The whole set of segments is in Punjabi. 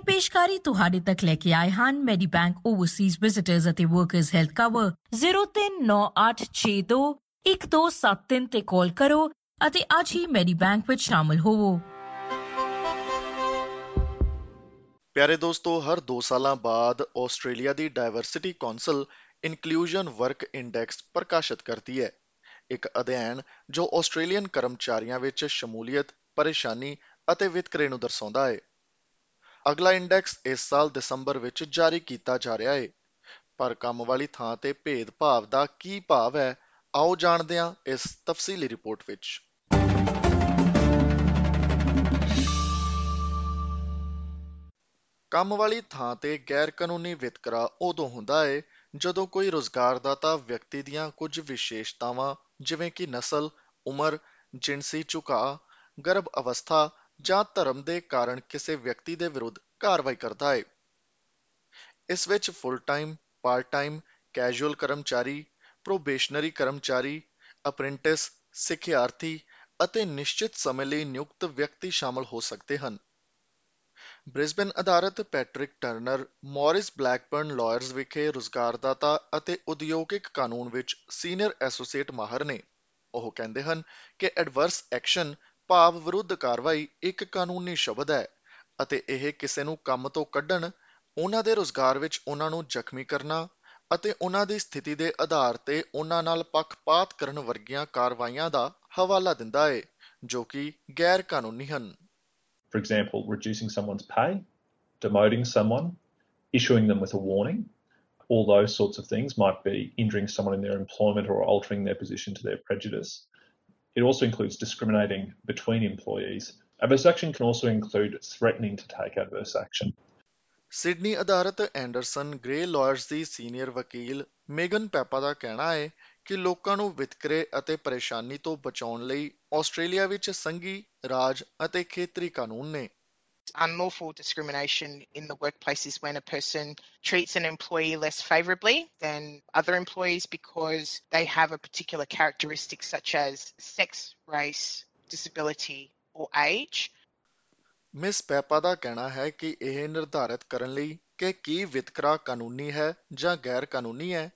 ਇਹ ਪੇਸ਼ਕਾਰੀ ਤੁਹਾਡੇ ਤੱਕ ਲੈ ਕੇ ਆਏ ਹਨ ਬੈਂਕ ਓਵਰਸੀਜ਼ ਵਿਜ਼ਿਟਰਸ ਅਤੇ ਵਰਕਰਸ ਹੈਲਥ ਕਵਰ 0398621273 ਤੇ ਕਾਲ ਕਰੋ ਅਤੇ ਅੱਜ ਹੀ ਮੈਡੀ ਬੈਂਕ ਵਿੱਚ ਸ਼ਾਮਲ ਹੋਵੋ ਪਿਆਰੇ ਦੋਸਤੋ ਹਰ 2 ਸਾਲਾਂ ਬਾਅਦ ਆਸਟ੍ਰੇਲੀਆ ਦੀ diversity council inclusion work index ਪ੍ਰਕਾਸ਼ਿਤ ਕਰਦੀ ਹੈ ਇੱਕ ਅਧਿਐਨ ਜੋ ਆਸਟ੍ਰੇਲੀਅਨ ਕਰਮਚਾਰੀਆਂ ਵਿੱਚ ਸ਼ਮੂਲੀਅਤ ਪਰੇਸ਼ਾਨੀ ਅਤੇ ਵਿਤਕਰੇ ਨੂੰ ਦਰਸਾਉਂਦਾ ਹੈ ਅਗਲਾ ਇੰਡੈਕਸ ਇਸ ਸਾਲ ਦਸੰਬਰ ਵਿੱਚ ਜਾਰੀ ਕੀਤਾ ਜਾ ਰਿਹਾ ਹੈ ਪਰ ਕੰਮ ਵਾਲੀ ਥਾਂ ਤੇ ਭੇਦਭਾਵ ਦਾ ਕੀ ਭਾਵ ਹੈ ਆਓ ਜਾਣਦੇ ਹਾਂ ਇਸ ਤਫਸੀਲੀ ਰਿਪੋਰਟ ਵਿੱਚ ਕੰਮ ਵਾਲੀ ਥਾਂ ਤੇ ਗੈਰ ਕਾਨੂੰਨੀ ਵਿਤਕਰਾ ਉਦੋਂ ਹੁੰਦਾ ਹੈ ਜਦੋਂ ਕੋਈ ਰੋਜ਼ਗਾਰਦਾਤਾ ਵਿਅਕਤੀ ਦੀਆਂ ਕੁਝ ਵਿਸ਼ੇਸ਼ਤਾਵਾਂ ਜਿਵੇਂ ਕਿ ਨਸਲ, ਉਮਰ, ਜਿੰਸੀ ਝੁਕਾ, ਗਰਭ ਅਵਸਥਾ ਜਾਂ ਧਰਮ ਦੇ ਕਾਰਨ ਕਿਸੇ ਵਿਅਕਤੀ ਦੇ ਵਿਰੁੱਧ ਕਾਰਵਾਈ ਕਰਦਾ ਹੈ ਇਸ ਵਿੱਚ full time part time casual ਕਰਮਚਾਰੀ ਪ੍ਰੋਬੇਸ਼ਨਰੀ ਕਰਮਚਾਰੀ ਅਪ੍ਰੈਂਟਿਸ ਸਿੱਖਿਆਰਥੀ ਅਤੇ ਨਿਸ਼ਚਿਤ ਸਮੇਂ ਲਈ ਨਿਯੁਕਤ ਵਿਅਕਤੀ ਸ਼ਾਮਲ ਹੋ ਸਕਦੇ ਹਨ ਬ੍ਰਿਸਬਨ ਅਧਾਰਤ Patrick Turner Morris Blackburn lawyers ਵਿਖੇ ਰੁਜ਼ਗਾਰਦਾਤਾ ਅਤੇ ਉਦਯੋਗਿਕ ਕਾਨੂੰਨ ਵਿੱਚ ਸੀਨੀਅਰ ਐਸੋਸੀਏਟ ਮਾਹਰ ਨੇ ਉਹ ਕਹਿੰਦੇ ਹਨ ਕਿ ਐਡਵਰਸ ਐਕਸ਼ਨ ਭਾਵ ਵਿਰੁੱਧ ਕਾਰਵਾਈ ਇੱਕ ਕਾਨੂੰਨੀ ਸ਼ਬਦ ਹੈ ਅਤੇ ਇਹ ਕਿਸੇ ਨੂੰ ਕੰਮ ਤੋਂ ਕੱਢਣ ਉਹਨਾਂ ਦੇ ਰੋਜ਼ਗਾਰ ਵਿੱਚ ਉਹਨਾਂ ਨੂੰ ਜ਼ਖਮੀ ਕਰਨਾ ਅਤੇ ਉਹਨਾਂ ਦੀ ਸਥਿਤੀ ਦੇ ਆਧਾਰ ਤੇ ਉਹਨਾਂ ਨਾਲ ਪੱਖਪਾਤ ਕਰਨ ਵਰਗੀਆਂ ਕਾਰਵਾਈਆਂ ਦਾ ਹਵਾਲਾ ਦਿੰਦਾ ਹੈ ਜੋ ਕਿ ਗੈਰ ਕਾਨੂੰਨੀ ਹਨ for example reducing someone's pay demoting someone issuing them with a warning all those sorts of things might be injuring someone in their employment or altering their position to their prejudice It also includes discriminating between employees. Adverse action can also include threatening to take adverse action. Sydney ਅਧਾਰਤ ਐਂਡਰਸਨ ਗ੍ਰੇ ਲਾਇਰਸ ਦੀ ਸੀਨੀਅਰ ਵਕੀਲ ਮੇਗਨ ਪੈਪਾ ਦਾ ਕਹਿਣਾ ਹੈ ਕਿ ਲੋਕਾਂ ਨੂੰ ਵਿਤਕਰੇ ਅਤੇ ਪਰੇਸ਼ਾਨੀ ਤੋਂ ਬਚਾਉਣ ਲਈ ਆਸਟ੍ਰੇਲੀਆ ਵਿੱਚ ਸੰਘੀ ਰਾਜ ਅਤੇ ਖੇਤਰੀ ਕਾਨੂੰਨ ਨੇ unlawful discrimination in the workplace is when a person treats an employee less favorably than other employees because they have a particular characteristic such as sex, race, disability, or age. Miss da kehna hai ki eh nirdharit karan layi ਲਈ ਕਿ ਕੀ ਵਿਤਕਰਾ ਕਾਨੂੰਨੀ ਹੈ ਜਾਂ ਗੈਰ ਕਾਨੂੰਨੀ ਹੈ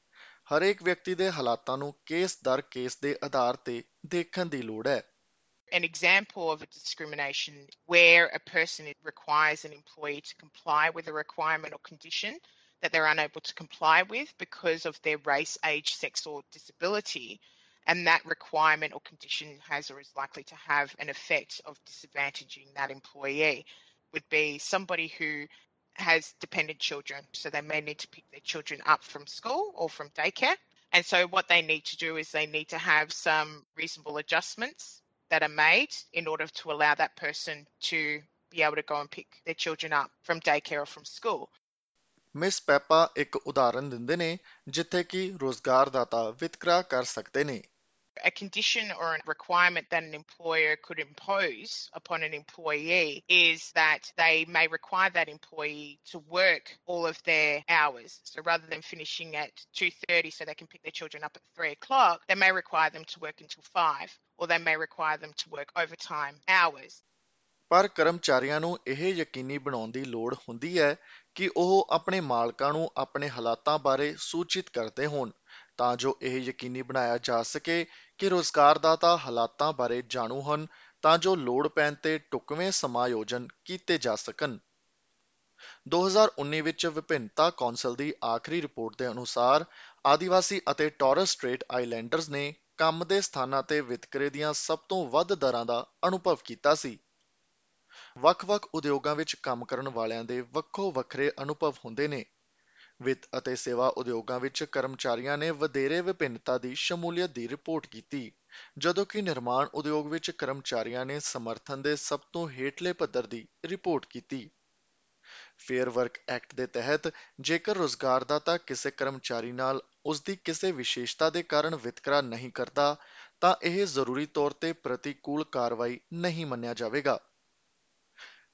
ਹਰੇਕ ਵਿਅਕਤੀ ਦੇ ਹਾਲਾਤਾਂ ਨੂੰ ਕੇਸ ਦਰ ਕੇਸ ਦੇ ਆਧਾਰ ਤੇ ਦੇਖਣ ਦੀ ਲੋੜ ਹੈ an example of a discrimination where a person requires an employee to comply with a requirement or condition that they're unable to comply with because of their race, age, sex, or disability. And that requirement or condition has or is likely to have an effect of disadvantaging that employee. Would be somebody who has dependent children, so they may need to pick their children up from school or from daycare. And so, what they need to do is they need to have some reasonable adjustments that are made in order to allow that person to be able to go and pick their children up from daycare or from school. Miss Pappa ਇੱਕ ਉਦਾਹਰਨ ਦਿੰਦੇ ਨੇ ਜਿੱਥੇ ਕਿ ਰੋਜ਼ਗਾਰਦਾਤਾ ਵਿਤਕਰਾ ਕਰ ਸਕਦੇ ਨੇ a condition or a requirement that an employer could impose upon an employee is that they may require that employee to work all of their hours. So rather than finishing at 2.30 so they can pick their children up at 3 o'clock, they may require them to work until 5 or they may require them to work overtime hours. ਪਰ ਕਰਮਚਾਰੀਆਂ ਨੂੰ ਇਹ ਯਕੀਨੀ ਬਣਾਉਣ ਦੀ ਲੋੜ ਹੁੰਦੀ ਹੈ ਕਿ ਉਹ ਆਪਣੇ ਮਾਲਕਾਂ ਨੂੰ ਆਪਣੇ ਹਾਲਾਤਾਂ ਬਾਰੇ ਸੂਚਿਤ ਕਰਦੇ ਹੋਣ ਤਾਂ ਜੋ ਇਹ ਯਕੀਨੀ ਬਣਾਇਆ ਜਾ ਸਕੇ ਕਿ ਰੋਜ਼ਗਾਰਦਾਤਾ ਹਾਲਾਤਾਂ ਬਾਰੇ ਜਾਣੂ ਹਨ ਤਾਂ ਜੋ ਲੋੜ ਪੈਣ ਤੇ ਟੁਕਵੇਂ ਸਮਾਯੋਜਨ ਕੀਤੇ ਜਾ ਸਕਣ 2019 ਵਿੱਚ ਵਿਭਿੰਨਤਾ ਕੌਂਸਲ ਦੀ ਆਖਰੀ ਰਿਪੋਰਟ ਦੇ ਅਨੁਸਾਰ ਆਦੀਵਾਸੀ ਅਤੇ ਟੌਰਸ ਸਟ੍ਰੇਟ ਆਈਲੈਂਡਰਸ ਨੇ ਕੰਮ ਦੇ ਸਥਾਨਾਂ ਤੇ ਵਿਤਕਰੇ ਦੀਆਂ ਸਭ ਤੋਂ ਵੱਧ ਦਰਾਂ ਦਾ ਅਨੁਭਵ ਕੀਤਾ ਸੀ ਵੱਖ-ਵੱਖ ਉਦਯੋਗਾਂ ਵਿੱਚ ਕੰਮ ਕਰਨ ਵਾਲਿਆਂ ਦੇ ਵੱਖੋ-ਵੱਖਰੇ ਅਨੁਭਵ ਹੁੰਦੇ ਨੇ ਵਿੱਤ ਅਤੇ ਸੇਵਾ ਉਦਯੋਗਾਂ ਵਿੱਚ ਕਰਮਚਾਰੀਆਂ ਨੇ ਵਧੇਰੇ ਵਿਭਿੰਨਤਾ ਦੀ ਸ਼ਮੂਲੀਅਤ ਦੀ ਰਿਪੋਰਟ ਕੀਤੀ ਜਦੋਂ ਕਿ ਨਿਰਮਾਣ ਉਦਯੋਗ ਵਿੱਚ ਕਰਮਚਾਰੀਆਂ ਨੇ ਸਮਰਥਨ ਦੇ ਸਭ ਤੋਂ ਹੇਠਲੇ ਪੱਧਰ ਦੀ ਰਿਪੋਰਟ ਕੀਤੀ ਫੇਅਰ ਵਰਕ ਐਕਟ ਦੇ ਤਹਿਤ ਜੇਕਰ ਰੋਜ਼ਗਾਰਦਾਤਾ ਕਿਸੇ ਕਰਮਚਾਰੀ ਨਾਲ ਉਸ ਦੀ ਕਿਸੇ ਵਿਸ਼ੇਸ਼ਤਾ ਦੇ ਕਾਰਨ ਵਿਤਕਰਾ ਨਹੀਂ ਕਰਦਾ ਤਾਂ ਇਹ ਜ਼ਰੂਰੀ ਤੌਰ ਤੇ ਪ੍ਰਤੀਕੂਲ ਕਾਰਵਾਈ ਨਹੀਂ ਮੰਨਿਆ ਜਾਵੇਗਾ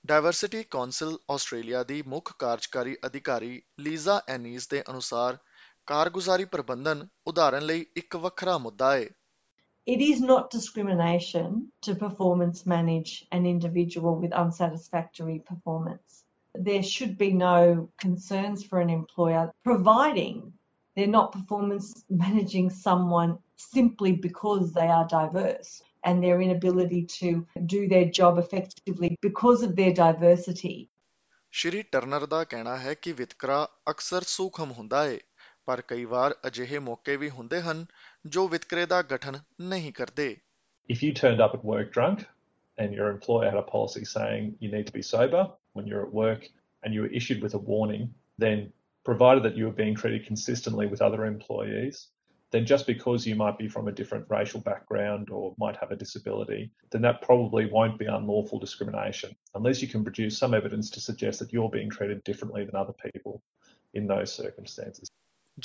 ਡਾਇਵਰਸਿਟੀ Council ਆਸਟ੍ਰੇਲੀਆ ਦੀ ਮੁੱਖ ਕਾਰਜਕਾਰੀ ਅਧਿਕਾਰੀ ਲੀਜ਼ਾ ਐਨੀਸ ਦੇ ਅਨੁਸਾਰ ਕਾਰਗੁਜ਼ਾਰੀ ਪ੍ਰਬੰਧਨ ਉਦਾਹਰਨ ਲਈ ਇੱਕ ਵੱਖਰਾ ਮੁੱਦਾ ਹੈ It is not discrimination to performance manage an individual with unsatisfactory performance. There should be no concerns for an employer providing they're not performance managing someone simply because they are diverse and their inability to do their job effectively because of their diversity. Shri Turner ਦਾ ਕਹਿਣਾ ਹੈ ਕਿ ਵਿਤਕਰਾ ਅਕਸਰ ਸੂਖਮ ਹੁੰਦਾ ਹੈ ਪਰ ਕਈ ਵਾਰ ਅਜਿਹੇ ਮੌਕੇ ਵੀ ਹੁੰਦੇ ਹਨ ਜੋ ਵਿਤਕਰੇ ਦਾ ਗਠਨ ਨਹੀਂ ਕਰਦੇ If you turned up at work drunk and your employer had a policy saying you need to be sober when you're at work and you were issued with a warning, then provided that you were being treated consistently with other employees, then just because you might be from a different racial background or might have a disability, then that probably won't be unlawful discrimination unless you can produce some evidence to suggest that you're being treated differently than other people in those circumstances.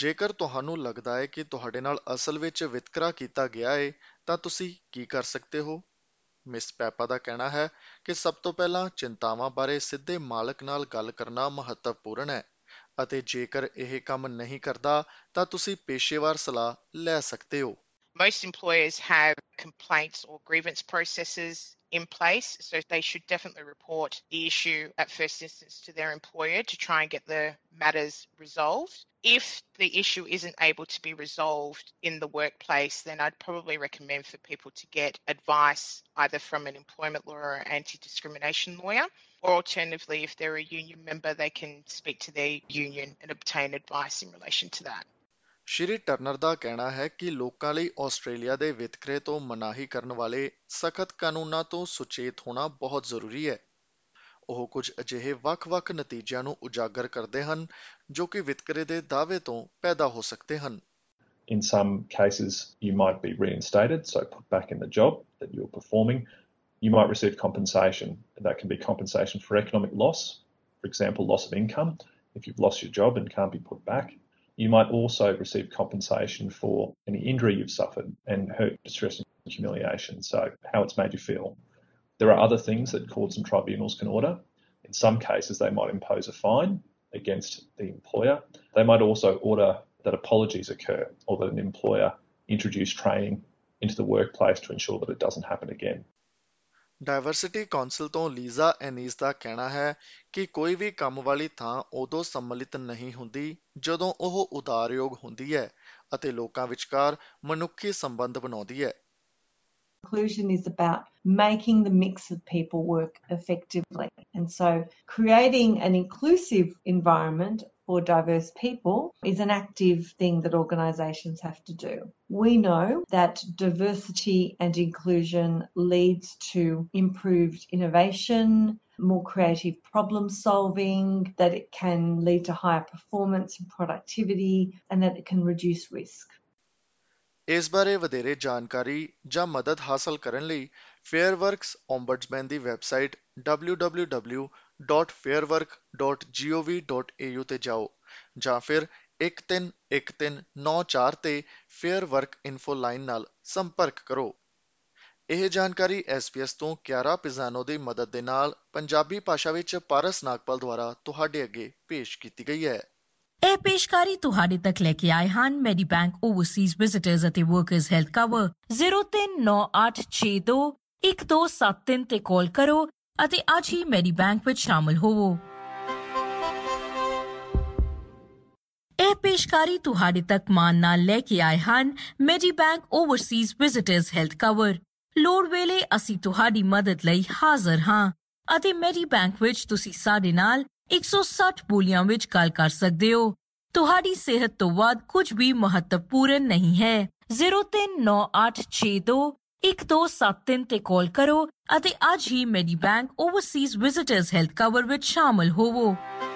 ਜੇਕਰ ਤੁਹਾਨੂੰ ਲੱਗਦਾ ਹੈ ਕਿ ਤੁਹਾਡੇ ਨਾਲ ਅਸਲ ਵਿੱਚ ਵਿਤਕਰਾ ਕੀਤਾ ਗਿਆ ਹੈ ਤਾਂ ਤੁਸੀਂ ਕੀ ਕਰ ਸਕਦੇ ਹੋ ਮਿਸ ਪੈਪਾ ਦਾ ਕਹਿਣਾ ਹੈ ਕਿ ਸਭ ਤੋਂ ਪਹਿਲਾਂ ਚਿੰਤਾਵਾਂ ਬਾਰੇ ਸਿੱਧੇ ਮਾਲਕ ਨਾਲ ਗੱਲ ਕਰਨਾ ਮਹੱਤਵਪੂਰਨ ਹੈ ਅਤੇ ਜੇਕਰ ਇਹ ਕੰਮ ਨਹੀਂ ਕਰਦਾ ਤਾਂ ਤੁਸੀਂ ਪੇਸ਼ੇਵਰ ਸਲਾਹ ਲੈ ਸਕਦੇ ਹੋ Most employers have complaints or grievance processes in place, so they should definitely report the issue at first instance to their employer to try and get the matters resolved. if the issue isn't able to be resolved in the workplace, then I'd probably recommend for people to get advice either from an employment lawyer or anti discrimination lawyer, or alternatively, if they're a union member, they can speak to their union and obtain advice in relation to that. Shri Turner ਦਾ ਕਹਿਣਾ ਹੈ ਕਿ ਲੋਕਾਂ ਲਈ ਆਸਟ੍ਰੇਲੀਆ ਦੇ ਵਿਤਕਰੇ ਤੋਂ ਮਨਾਹੀ ਕਰਨ ਵਾਲੇ ਸਖਤ ਕਾਨੂੰਨਾਂ ਤੋਂ ਸੁਚੇਤ ਹੋਣਾ ਬਹੁਤ ਜ਼ਰੂਰੀ ਹੈ ਉਹ ਕੁਝ ਅਜਿਹੇ ਵੱਖ-ਵੱਖ ਨਤੀਜਿਆਂ ਨੂੰ ਉਜਾਗਰ ਕਰਦੇ ਹਨ ਜੋ ਕਿ ਵਿਤਕਰੇ ਦੇ ਦਾਅਵੇ ਤੋਂ ਪੈਦਾ ਹੋ ਸਕਦੇ ਹਨ In some cases, you might be reinstated, so put back in the job that you're performing. You might receive compensation. That can be compensation for economic loss, for example, loss of income, if you've lost your job and can't be put back. You might also receive compensation for any injury you've suffered and hurt, distress, and humiliation, so how it's made you feel. There are other things that courts and tribunals can order. In some cases, they might impose a fine against the employer. They might also order that apologies occur or that an employer introduce training into the workplace to ensure that it doesn't happen again. Diversity council ਤੋਂ ਲੀਜ਼ਾ ਐਨੀਸ ਦਾ ਕਹਿਣਾ ਹੈ ਕਿ ਕੋਈ ਵੀ ਕੰਮ ਵਾਲੀ ਥਾਂ ਉਦੋਂ ਸੰਮਿਲਿਤ ਨਹੀਂ ਹੁੰਦੀ ਜਦੋਂ ਉਹ ਉਦਾਰਯੋਗ ਹੁੰਦੀ ਹੈ ਅਤੇ ਲੋਕਾਂ ਵਿਚਕਾਰ ਮਨੁੱਖੀ ਸੰਬੰਧ ਬਣਾਉਂਦੀ ਹੈ inclusion is about making the mix of people work effectively. And so creating an inclusive environment for diverse people is an active thing that organisations have to do. We know that diversity and inclusion leads to improved innovation, more creative problem solving, that it can lead to higher performance and productivity, and that it can reduce risk. ਇਸ ਬਾਰੇ ਵਧੇਰੇ ਜਾਣਕਾਰੀ ਜਾਂ ਮਦਦ ਹਾਸਲ ਕਰਨ ਲਈ ਫੇਅਰਵਰਕਸ ਓਮਬਡਸਮੈਨ ਦੀ ਵੈਬਸਾਈਟ www.fairwork.gov.au ਤੇ ਜਾਓ ਜਾਂ ਫਿਰ 131394 ਤੇ ਫੇਅਰਵਰਕ ਇਨਫੋ ਲਾਈਨ ਨਾਲ ਸੰਪਰਕ ਕਰੋ ਇਹ ਜਾਣਕਾਰੀ ਐਸਪੀਐਸ ਤੋਂ ਕਿਆਰਾ ਪਿਜ਼ਾਨੋ ਦੀ ਮਦਦ ਦੇ ਨਾਲ ਪੰਜਾਬੀ ਭਾਸ਼ਾ ਵਿੱਚ ਪਾਰਸ ਨਾਗਪਾਲ ਦੁਆਰਾ ਤੁਹਾਡੇ ਅੱਗੇ ਪੇਸ਼ ਕੀਤੀ ਗਈ ਹੈ ਇਹ ਪੇਸ਼ਕਾਰੀ ਤੁਹਾਡੇ ਤੱਕ ਲੈ ਕੇ ਆਏ ਹਨ ਮੈਡੀਬੈਂਕ ਓਵਰਸੀਜ਼ ਵਿਜ਼ਿਟਰਸ ਅਤੇ ਵਰਕਰਸ ਹੈਲਥ ਕਵਰ 0398621273 ਤੇ ਕਾਲ ਕਰੋ ਅਤੇ ਅੱਜ ਹੀ ਮੈਡੀਬੈਂਕ ਵਿੱਚ ਸ਼ਾਮਲ ਹੋਵੋ ਇਹ ਪੇਸ਼ਕਾਰੀ ਤੁਹਾਡੇ ਤੱਕ ਮਾਨ ਨਾਲ ਲੈ ਕੇ ਆਏ ਹਨ Medibank overseas visitors health cover ਲੋੜ ਵੇਲੇ ਅਸੀਂ ਤੁਹਾਡੀ ਮਦਦ ਲਈ ਹਾਜ਼ਰ ਹਾਂ ਅਤੇ ਮੈਡੀਬੈਂਕ ਵਿੱਚ ਤੁਸੀਂ ਸਾਡੇ ਨਾਲ 160 ਬੋਲੀਆਂ ਵਿੱਚ ਗੱਲ ਕਰ ਸਕਦੇ ਹੋ ਤੁਹਾਡੀ ਸਿਹਤ ਤੋਂ ਵੱਧ ਕੁਝ ਵੀ ਮਹੱਤਵਪੂਰਨ ਨਹੀਂ ਹੈ 0398621273 ਤੇ ਕਾਲ ਕਰੋ ਅਤੇ ਅੱਜ ਹੀ Medibank overseas visitors health cover ਵਿੱਚ ਸ਼ਾਮਲ ਹੋਵੋ